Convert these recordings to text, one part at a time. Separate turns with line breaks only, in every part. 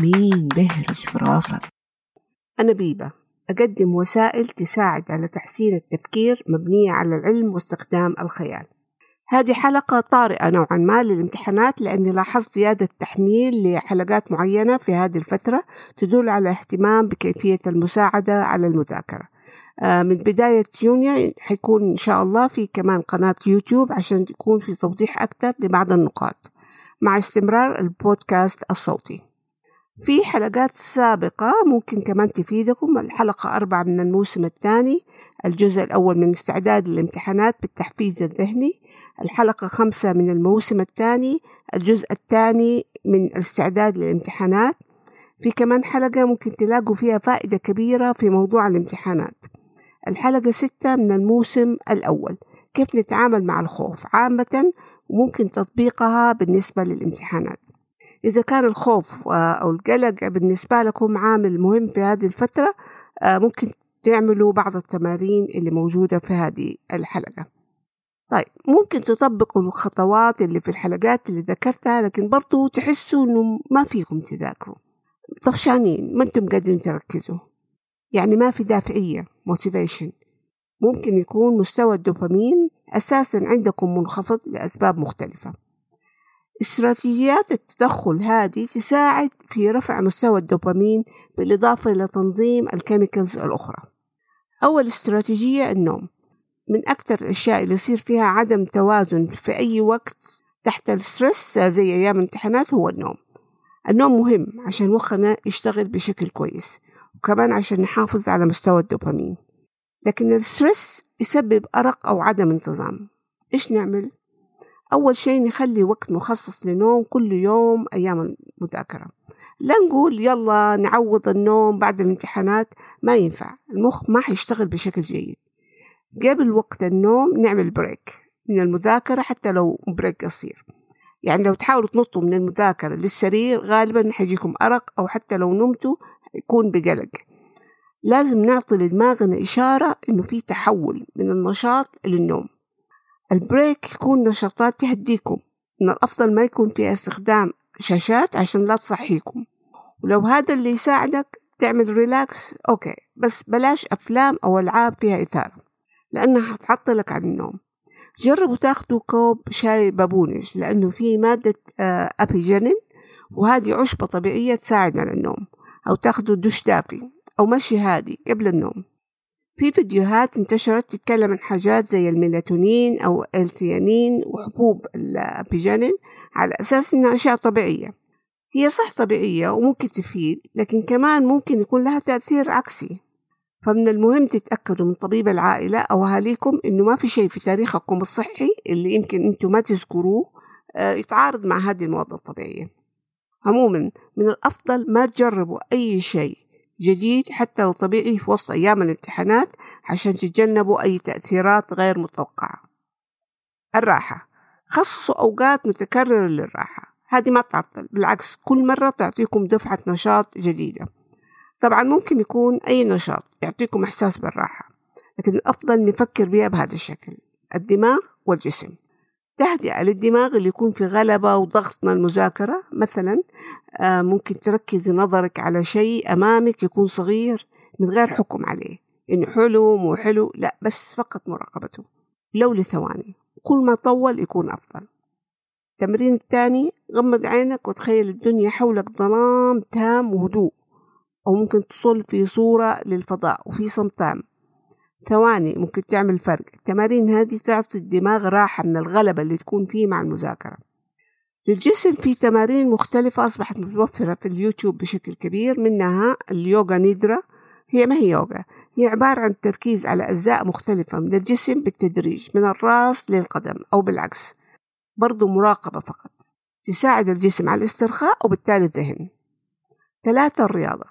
مين بهرج في راسك؟
أنا بيبة. أقدم وسائل تساعد على تحسين التفكير مبنية على العلم واستخدام الخيال. هذه حلقة طارئة نوعا ما للامتحانات لأني لاحظت زيادة تحميل لحلقات معينة في هذه الفترة تدل على اهتمام بكيفية المساعدة على المذاكرة. آه، من بداية يونيو حيكون إن شاء الله في كمان قناة يوتيوب عشان يكون في توضيح أكثر لبعض النقاط. مع استمرار البودكاست الصوتي. في حلقات سابقة ممكن كمان تفيدكم. الحلقة أربعة من الموسم الثاني الجزء الأول من الاستعداد للامتحانات بالتحفيز الذهني. الحلقة خمسة من الموسم الثاني الجزء الثاني من الاستعداد للامتحانات في كمان حلقة ممكن تلاقوا فيها فائدة كبيرة في موضوع الامتحانات. الحلقة ستة من الموسم الأول. كيف نتعامل مع الخوف عامة؟ وممكن تطبيقها بالنسبة للامتحانات. إذا كان الخوف أو القلق بالنسبة لكم عامل مهم في هذه الفترة ممكن تعملوا بعض التمارين اللي موجودة في هذه الحلقة. طيب ممكن تطبقوا الخطوات اللي في الحلقات اللي ذكرتها لكن برضو تحسوا إنه ما فيكم تذاكروا. طفشانين ما أنتم قادرين تركزوا؟ يعني ما في دافعية motivation. ممكن يكون مستوى الدوبامين أساسا عندكم منخفض لأسباب مختلفة. استراتيجيات التدخل هذه تساعد في رفع مستوى الدوبامين بالإضافة إلى تنظيم ال chemicals الأخرى. أول استراتيجية النوم. من أكثر الأشياء اللي يصير فيها عدم توازن في أي وقت تحت ال stress زي أيام الامتحانات هو النوم. النوم مهم عشان مخنا يشتغل بشكل كويس وكمان عشان نحافظ على مستوى الدوبامين. لكن ال stress يسبب أرق أو عدم انتظام. إيش نعمل؟ أول شيء نخلي وقت مخصص لنوم كل يوم أيام المذاكرة. لا نقول يلا نعوض النوم بعد الامتحانات ما ينفع. المخ ما حيشتغل بشكل جيد. قبل وقت النوم نعمل break من المذاكرة حتى لو break قصير. يعني لو تحاولوا تنطوا من المذاكرة للسرير غالبا حيجيكم أرق أو حتى لو نمتوا يكون بقلق. لازم نعطي لدماغنا إشارة إنه في تحول من النشاط للنوم. ال break يكون نشاطات تهديكم من الأفضل ما يكون فيها استخدام شاشات عشان لا تصحيكم. ولو هذا اللي يساعدك تعمل relax okay بس بلاش أفلام أو ألعاب فيها إثارة لأنها حتعطلك عن النوم. جربوا تاخدوا كوب شاي بابونج لأنه فيه مادة أبيجينين وهذه عشبة طبيعية تساعد على النوم أو تاخدوا دش دافي أو مشي هادي قبل النوم. في فيديوهات انتشرت تتكلم عن حاجات زي الميلاتونين أو الثيانين وحبوب الأبيجينين على أساس إنها أشياء طبيعية. هي صح طبيعية وممكن تفيد لكن كمان ممكن يكون لها تأثير عكسي. فمن المهم تتأكدوا من طبيب العائلة أو أهاليكم إنه ما في شيء في تاريخكم الصحي اللي يمكن أنتم ما تذكروه يتعارض مع هذه المواد الطبيعية. عموما من الأفضل ما تجربوا أي شيء جديد حتى لو طبيعي في وسط أيام الامتحانات عشان تتجنبوا أي تأثيرات غير متوقعة. الراحة. خصصوا أوقات متكررة للراحة. هذه ما تعطل. بالعكس كل مرة تعطيكم دفعة نشاط جديدة. طبعا ممكن يكون أي نشاط يعطيكم إحساس بالراحة لكن الأفضل نفكر بها بهذا الشكل الدماغ والجسم. تهدئة للدماغ اللي يكون في غلبة وضغط من المذاكرة مثلا ممكن تركزي نظرك على شيء أمامك يكون صغير من غير حكم عليه إنه حلو مو حلو لا بس فقط مراقبته. لو لثواني كل ما طول يكون أفضل. التمرين الثاني غمض عينك وتخيل الدنيا حولك ظلام تام وهدوء أو ممكن تصل في صورة للفضاء وفي صمت تام ثواني ممكن تعمل فرق. التمارين هذه تعطي الدماغ راحة من الغلبة اللي تكون فيه مع المذاكرة. للجسم في تمارين مختلفة أصبحت متوفرة في اليوتيوب بشكل كبير منها اليوغا نيدرا. هي ما هي يوغا؟ هي عبارة عن التركيز على أجزاء مختلفة من الجسم بالتدريج من الرأس للقدم أو بالعكس. برضو مراقبة فقط. تساعد الجسم على الاسترخاء وبالتالي الذهن. ثلاثة الرياضة.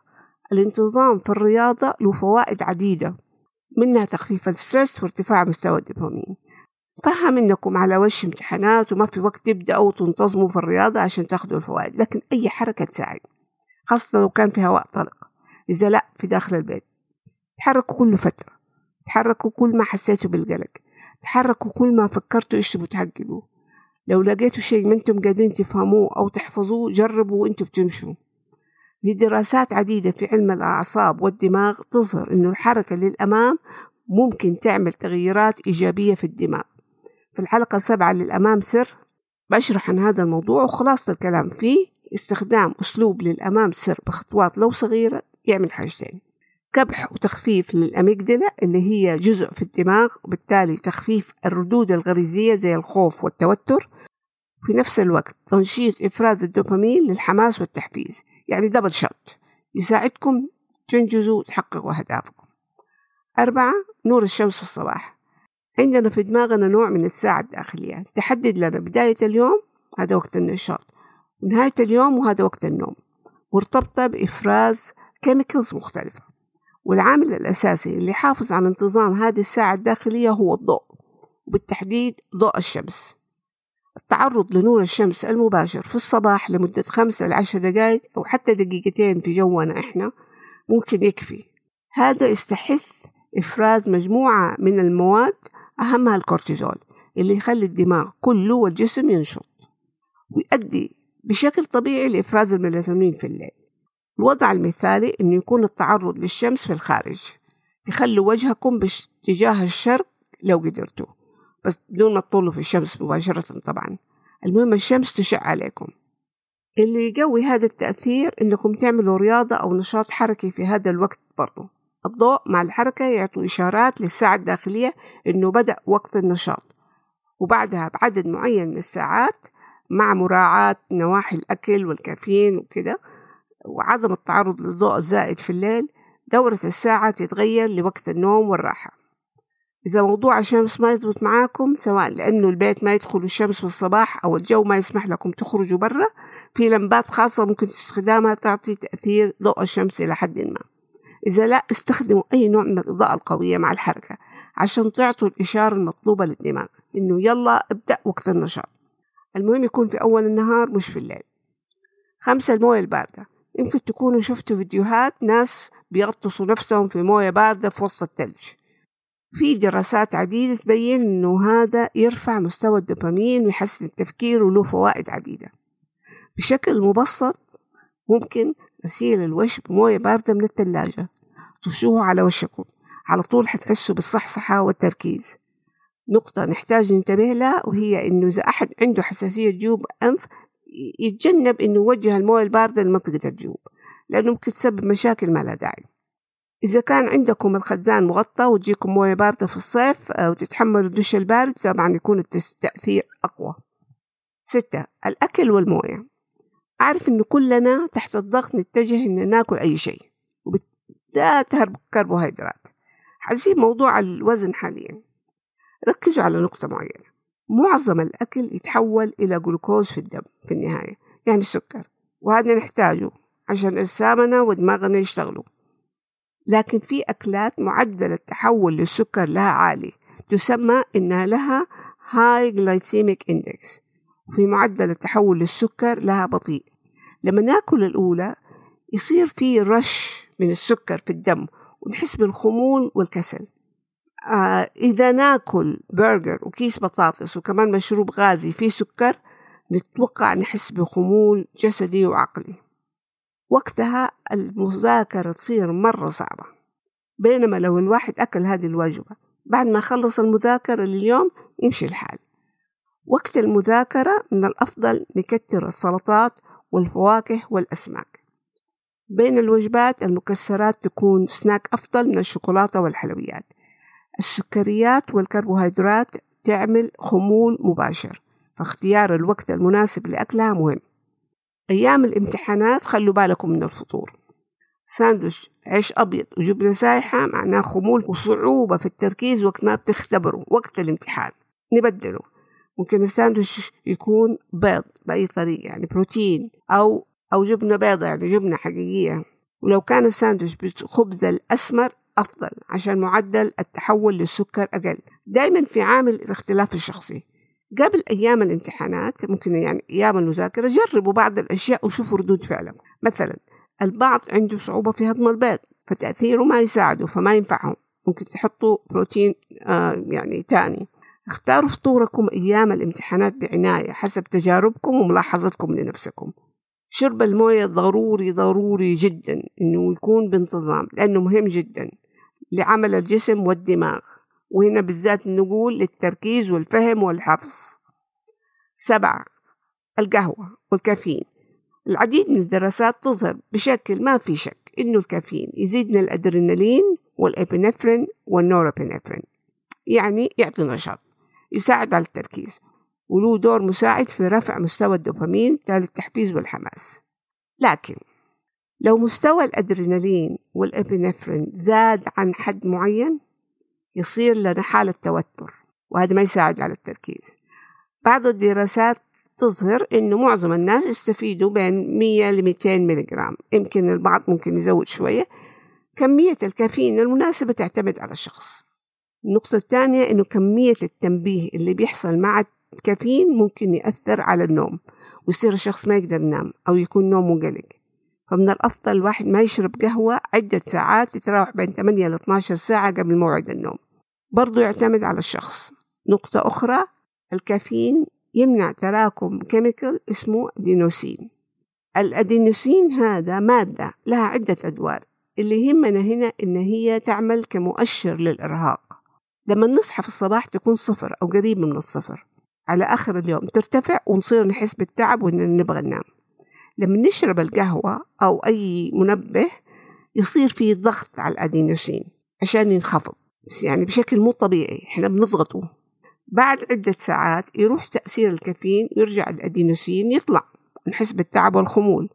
الانتظام في الرياضة له فوائد عديدة. منها تخفيف الستريس وارتفاع مستوى الدوبامين. فهم انكم على وش امتحانات وما في وقت تبدأوا تنتظموا في الرياضة عشان تاخذوا الفوائد لكن أي حركة تساعد خاصة لو كان في هواء طلق إذا لا في داخل البيت. تحركوا كل فترة. تحركوا كل ما حسيتوا بالقلق. تحركوا كل ما فكرتوا إيش تبوا تحققوا لو لقيتوا شيء ما أنتم قادرين تفهموه أو تحفظوه جربوا وأنتم بتمشوا. لدراسات عديدة في علم الأعصاب والدماغ تظهر أن الحركة للأمام ممكن تعمل تغييرات إيجابية في الدماغ. في الحلقة السابعة للأمام سر بشرح عن هذا الموضوع وخلاصة الكلام فيه استخدام أسلوب للأمام سر بخطوات لو صغيرة يعمل حاجتين كبح وتخفيف لل amygdala اللي هي جزء في الدماغ وبالتالي تخفيف الردود الغريزية زي الخوف والتوتر. في نفس الوقت تنشيط إفراز الدوبامين للحماس والتحفيز. يعني double shot يساعدكم تنجزوا وتحققوا أهدافكم. أربعة نور الشمس في الصباح. عندنا في دماغنا نوع من الساعة الداخلية. تحدد لنا بداية اليوم هذا وقت النشاط. ونهاية اليوم وهذا وقت النوم. مرتبطة بإفراز chemicals مختلفة. والعامل الأساسي اللي يحافظ على انتظام هذه الساعة الداخلية هو الضوء وبالتحديد ضوء الشمس. التعرض لنور الشمس المباشر في الصباح لمدة خمسة لعشر دقائق أو حتى دقيقتين في جونا إحنا ممكن يكفي. هذا يستحث إفراز مجموعة من المواد أهمها الكورتيزول اللي يخلي الدماغ كله والجسم ينشط ويؤدي بشكل طبيعي لإفراز الميلاتونين في الليل. الوضع المثالي إنه يكون التعرض للشمس في الخارج تخلوا وجهكم باتجاه الشرق لو قدرتوا. بس بدون ما تطولوا في الشمس مباشرة طبعا. المهم الشمس تشع عليكم. اللي يقوي هذا التأثير إنكم تعملوا رياضة أو نشاط حركي في هذا الوقت برضو. الضوء مع الحركة يعطوا إشارات للساعة الداخلية إنه بدأ وقت النشاط. وبعدها بعدد معين من الساعات مع مراعاة نواحي الأكل والكافيين وكده وعدم التعرض للضوء الزائد في الليل دورة الساعة تتغير لوقت النوم والراحة. إذا موضوع الشمس ما يضبط معاكم سواء لأنه البيت ما يدخل الشمس في الصباح أو الجو ما يسمح لكم تخرجوا برا في لمبات خاصة ممكن استخدامها تعطي تأثير ضوء الشمس إلى حد ما. إذا لا استخدموا أي نوع من الإضاءة القوية مع الحركة عشان تعطوا الإشارة المطلوبة للدماغ إنه يلا ابدأ وقت النشاط. المهم يكون في أول النهار مش في الليل. خمسة الموية الباردة. يمكن تكونوا شفتوا فيديوهات ناس بيغطسوا نفسهم في موية باردة في وسط الثلج في دراسات عديدة تبين إنه هذا يرفع مستوى الدوبامين ويحسن التفكير وله فوائد عديدة. بشكل مبسط ممكن غسيل الوجه بموية باردة من الثلاجة ترشوه على وشكم. على طول حتحسوا بالصحصحة والتركيز. نقطة نحتاج ننتبه لها وهي إنه إذا أحد عنده حساسية جيوب أنف يتجنب إنه يوجه الموية الباردة لمنطقة الجيوب لأنه ممكن تسبب مشاكل ما لها داعي. إذا كان عندكم الخزان مغطى وتجيكم موية باردة في الصيف وتتحملوا الدش البارد طبعا يكون التأثير أقوى. ستة الأكل والموية. أعرف إنه كلنا تحت الضغط نتجه إن ناكل أي شيء وبالذات كربوهيدرات. حسيب موضوع الوزن حاليا. ركزوا على نقطة معينة. معظم الأكل يتحول إلى جلوكوز في الدم في النهاية يعني السكر وهذا نحتاجه عشان أجسامنا ودماغنا يشتغلوا. لكن في أكلات معدل التحول للسكر لها عالي تسمى إنها لها high glycemic index وفي معدل التحول للسكر لها بطيء. لما ناكل الأولى يصير في رش من السكر في الدم ونحس بالخمول والكسل. آه إذا ناكل برجر وكيس بطاطس وكمان مشروب غازي فيه سكر نتوقع نحس بخمول جسدي وعقلي. وقتها المذاكرة تصير مرة صعبة بينما لو الواحد أكل هذه الوجبة بعد ما خلص المذاكرة لليوم يمشي الحال. وقت المذاكرة من الأفضل نكتر السلطات والفواكه والأسماك. بين الوجبات المكسرات تكون سناك أفضل من الشوكولاتة والحلويات. السكريات والكربوهيدرات تعمل خمول مباشر فاختيار الوقت المناسب لأكلها مهم. أيام الامتحانات خلوا بالكم من الفطور. ساندوش عيش أبيض وجبنة سايحة معناه خمول وصعوبة في التركيز وقت ما بتختبروا وقت الامتحان. نبدله. ممكن الساندوش يكون بيض بأي طريقة يعني بروتين أو أو جبنة بيضة يعني جبنة حقيقية. ولو كان الساندوش بالخبز الأسمر أفضل عشان معدل التحول للسكر أقل. دايما في عامل الاختلاف الشخصي. قبل أيام الامتحانات ممكن يعني أيام المذاكرة جربوا بعض الأشياء وشوفوا ردود فعلكم. مثلا البعض عنده صعوبة في هضم البيض فتأثيره ما يساعده فما ينفعهم. ممكن تحطوا بروتين آه يعني تاني. اختاروا فطوركم أيام الامتحانات بعناية حسب تجاربكم وملاحظتكم لنفسكم. شرب الموية ضروري ضروري جدا إنه يكون بانتظام لأنه مهم جدا. لعمل الجسم والدماغ. وهنا بالذات نقول للتركيز والفهم والحفظ. سبعة القهوة والكافيين. العديد من الدراسات تظهر بشكل ما في شك إنه الكافيين يزيد من الأدرينالين والإبنفرين والنورابينفرين يعني يعطي نشاط يساعد على التركيز وله دور مساعد في رفع مستوى الدوبامين تالي التحفيز والحماس. لكن لو مستوى الأدرينالين والإبنفرين زاد عن حد معين يصير لنا حالة توتر وهذا ما يساعد على التركيز. بعض الدراسات تظهر إنه معظم الناس يستفيدوا بين 100 ل 200 ملغرام يمكن البعض ممكن يزود شوية. كمية الكافيين المناسبة تعتمد على الشخص النقطة الثانية إنه كمية التنبيه اللي بيحصل مع الكافيين ممكن يأثر على النوم ويصير الشخص ما يقدر ينام أو يكون نومه قلق. فمن الأفضل الواحد ما يشرب قهوة عدة ساعات تتراوح بين 8 ل 12 ساعة قبل موعد النوم. برضو يعتمد على الشخص. نقطة أخرى الكافيين يمنع تراكم كيميكال اسمه أدينوسين. الأدينوسين هذا مادة لها عدة أدوار اللي يهمنا هنا إن هي تعمل كمؤشر للإرهاق. لما نصحى في الصباح تكون صفر أو قريب من الصفر على آخر اليوم ترتفع ونصير نحس بالتعب وإن نبغى ننام. لما نشرب القهوة أو أي منبه يصير في ضغط على الأدينوسين عشان ينخفض بس يعني بشكل مو طبيعي إحنا بنضغطه. بعد عدة ساعات يروح تأثير الكافيين ويرجع الأدينوسين يطلع نحس بالتعب والخمول.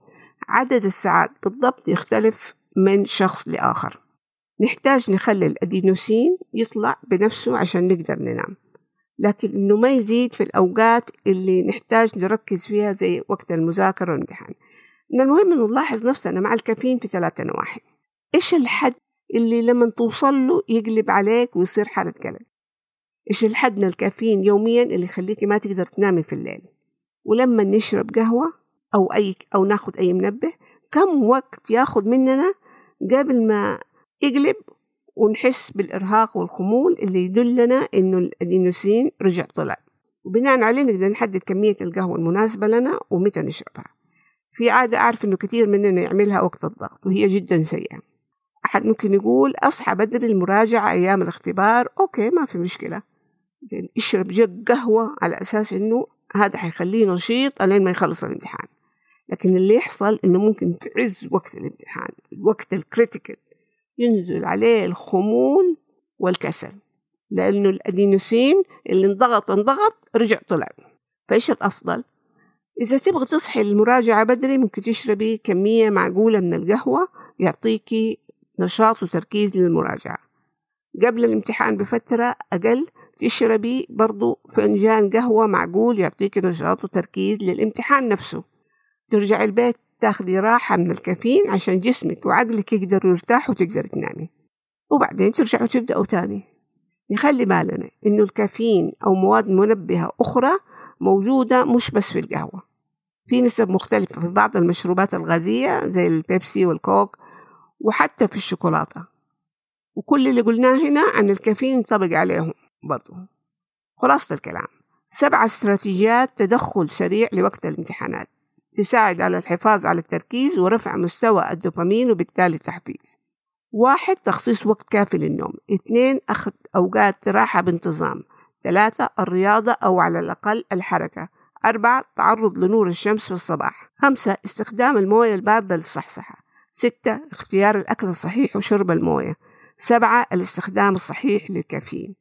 عدد الساعات بالضبط يختلف من شخص لآخر. نحتاج نخلي الأدينوسين يطلع بنفسه عشان نقدر ننام. لكن إنه ما يزيد في الأوقات اللي نحتاج نركز فيها زي وقت المذاكرة والامتحان. من المهم إنه نلاحظ نفسنا مع الكافيين في ثلاثة نواحي إيش الحد اللي لما توصل له يقلب عليك ويصير حالة قلق إيش الحد من الكافيين يوميا اللي يخليكي ما تقدر تنامي في الليل؟ ولما نشرب قهوة أو أي أو ناخد أي منبه كم وقت ياخد مننا قبل ما يقلب ونحس بالإرهاق والخمول اللي يدلنا إنه الأدينوسين رجع طلع. وبناء عليه نقدر نحدد كمية القهوة المناسبة لنا ومتى نشربها. في عادة أعرف إنه كثير مننا يعملها وقت الضغط وهي جدا سيئة. أحد ممكن يقول أصحى بدري المراجعة أيام الاختبار okay ما في مشكلة. اشرب جق قهوة على أساس إنه هذا حيخليه نشيط ألين ما يخلص الامتحان. لكن اللي يحصل إنه ممكن في عز وقت الامتحان الوقت ال critical ينزل عليه الخمول والكسل لأنه الأدينوسين اللي انضغط انضغط رجع طلع. فإيش الأفضل؟ إذا تبغى تصحي المراجعة بدري ممكن تشربي كمية معقولة من القهوة يعطيكي نشاط وتركيز للمراجعة. قبل الامتحان بفترة أقل تشربي برضو فنجان قهوة معقول يعطيك نشاط وتركيز للامتحان نفسه. ترجعي البيت تاخدي راحة من الكافيين عشان جسمك وعقلك يقدروا يرتاحوا وتقدر تنامي. وبعدين ترجعوا تبدأوا تاني. نخلي بالنا إنه الكافيين أو مواد منبهة أخرى موجودة مش بس في القهوة. في نسب مختلفة في بعض المشروبات الغازية زي البيبسي والكوك وحتى في الشوكولاتة. وكل اللي قلناه هنا عن الكافيين ينطبق عليهم برضو. خلاصة الكلام. سبع استراتيجيات تدخل سريع لوقت الامتحانات. تساعد على الحفاظ على التركيز ورفع مستوى الدوبامين وبالتالي التحفيز. واحد تخصيص وقت كافي للنوم. اثنين أخذ أوقات راحة بانتظام. ثلاثة الرياضة أو على الأقل الحركة. أربعة تعرض لنور الشمس في الصباح. خمسة استخدام الموية الباردة للصحصحة. ستة اختيار الأكل الصحيح وشرب الموية. سبعة الاستخدام الصحيح للكافيين.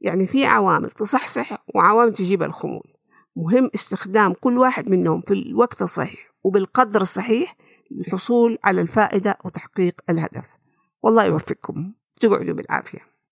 يعني في عوامل تصحصح وعوامل تجيب الخمول. مهم استخدام كل واحد منهم في الوقت الصحيح وبالقدر الصحيح للحصول على الفائدة وتحقيق الهدف. والله يوفقكم. تقعدوا بالعافية.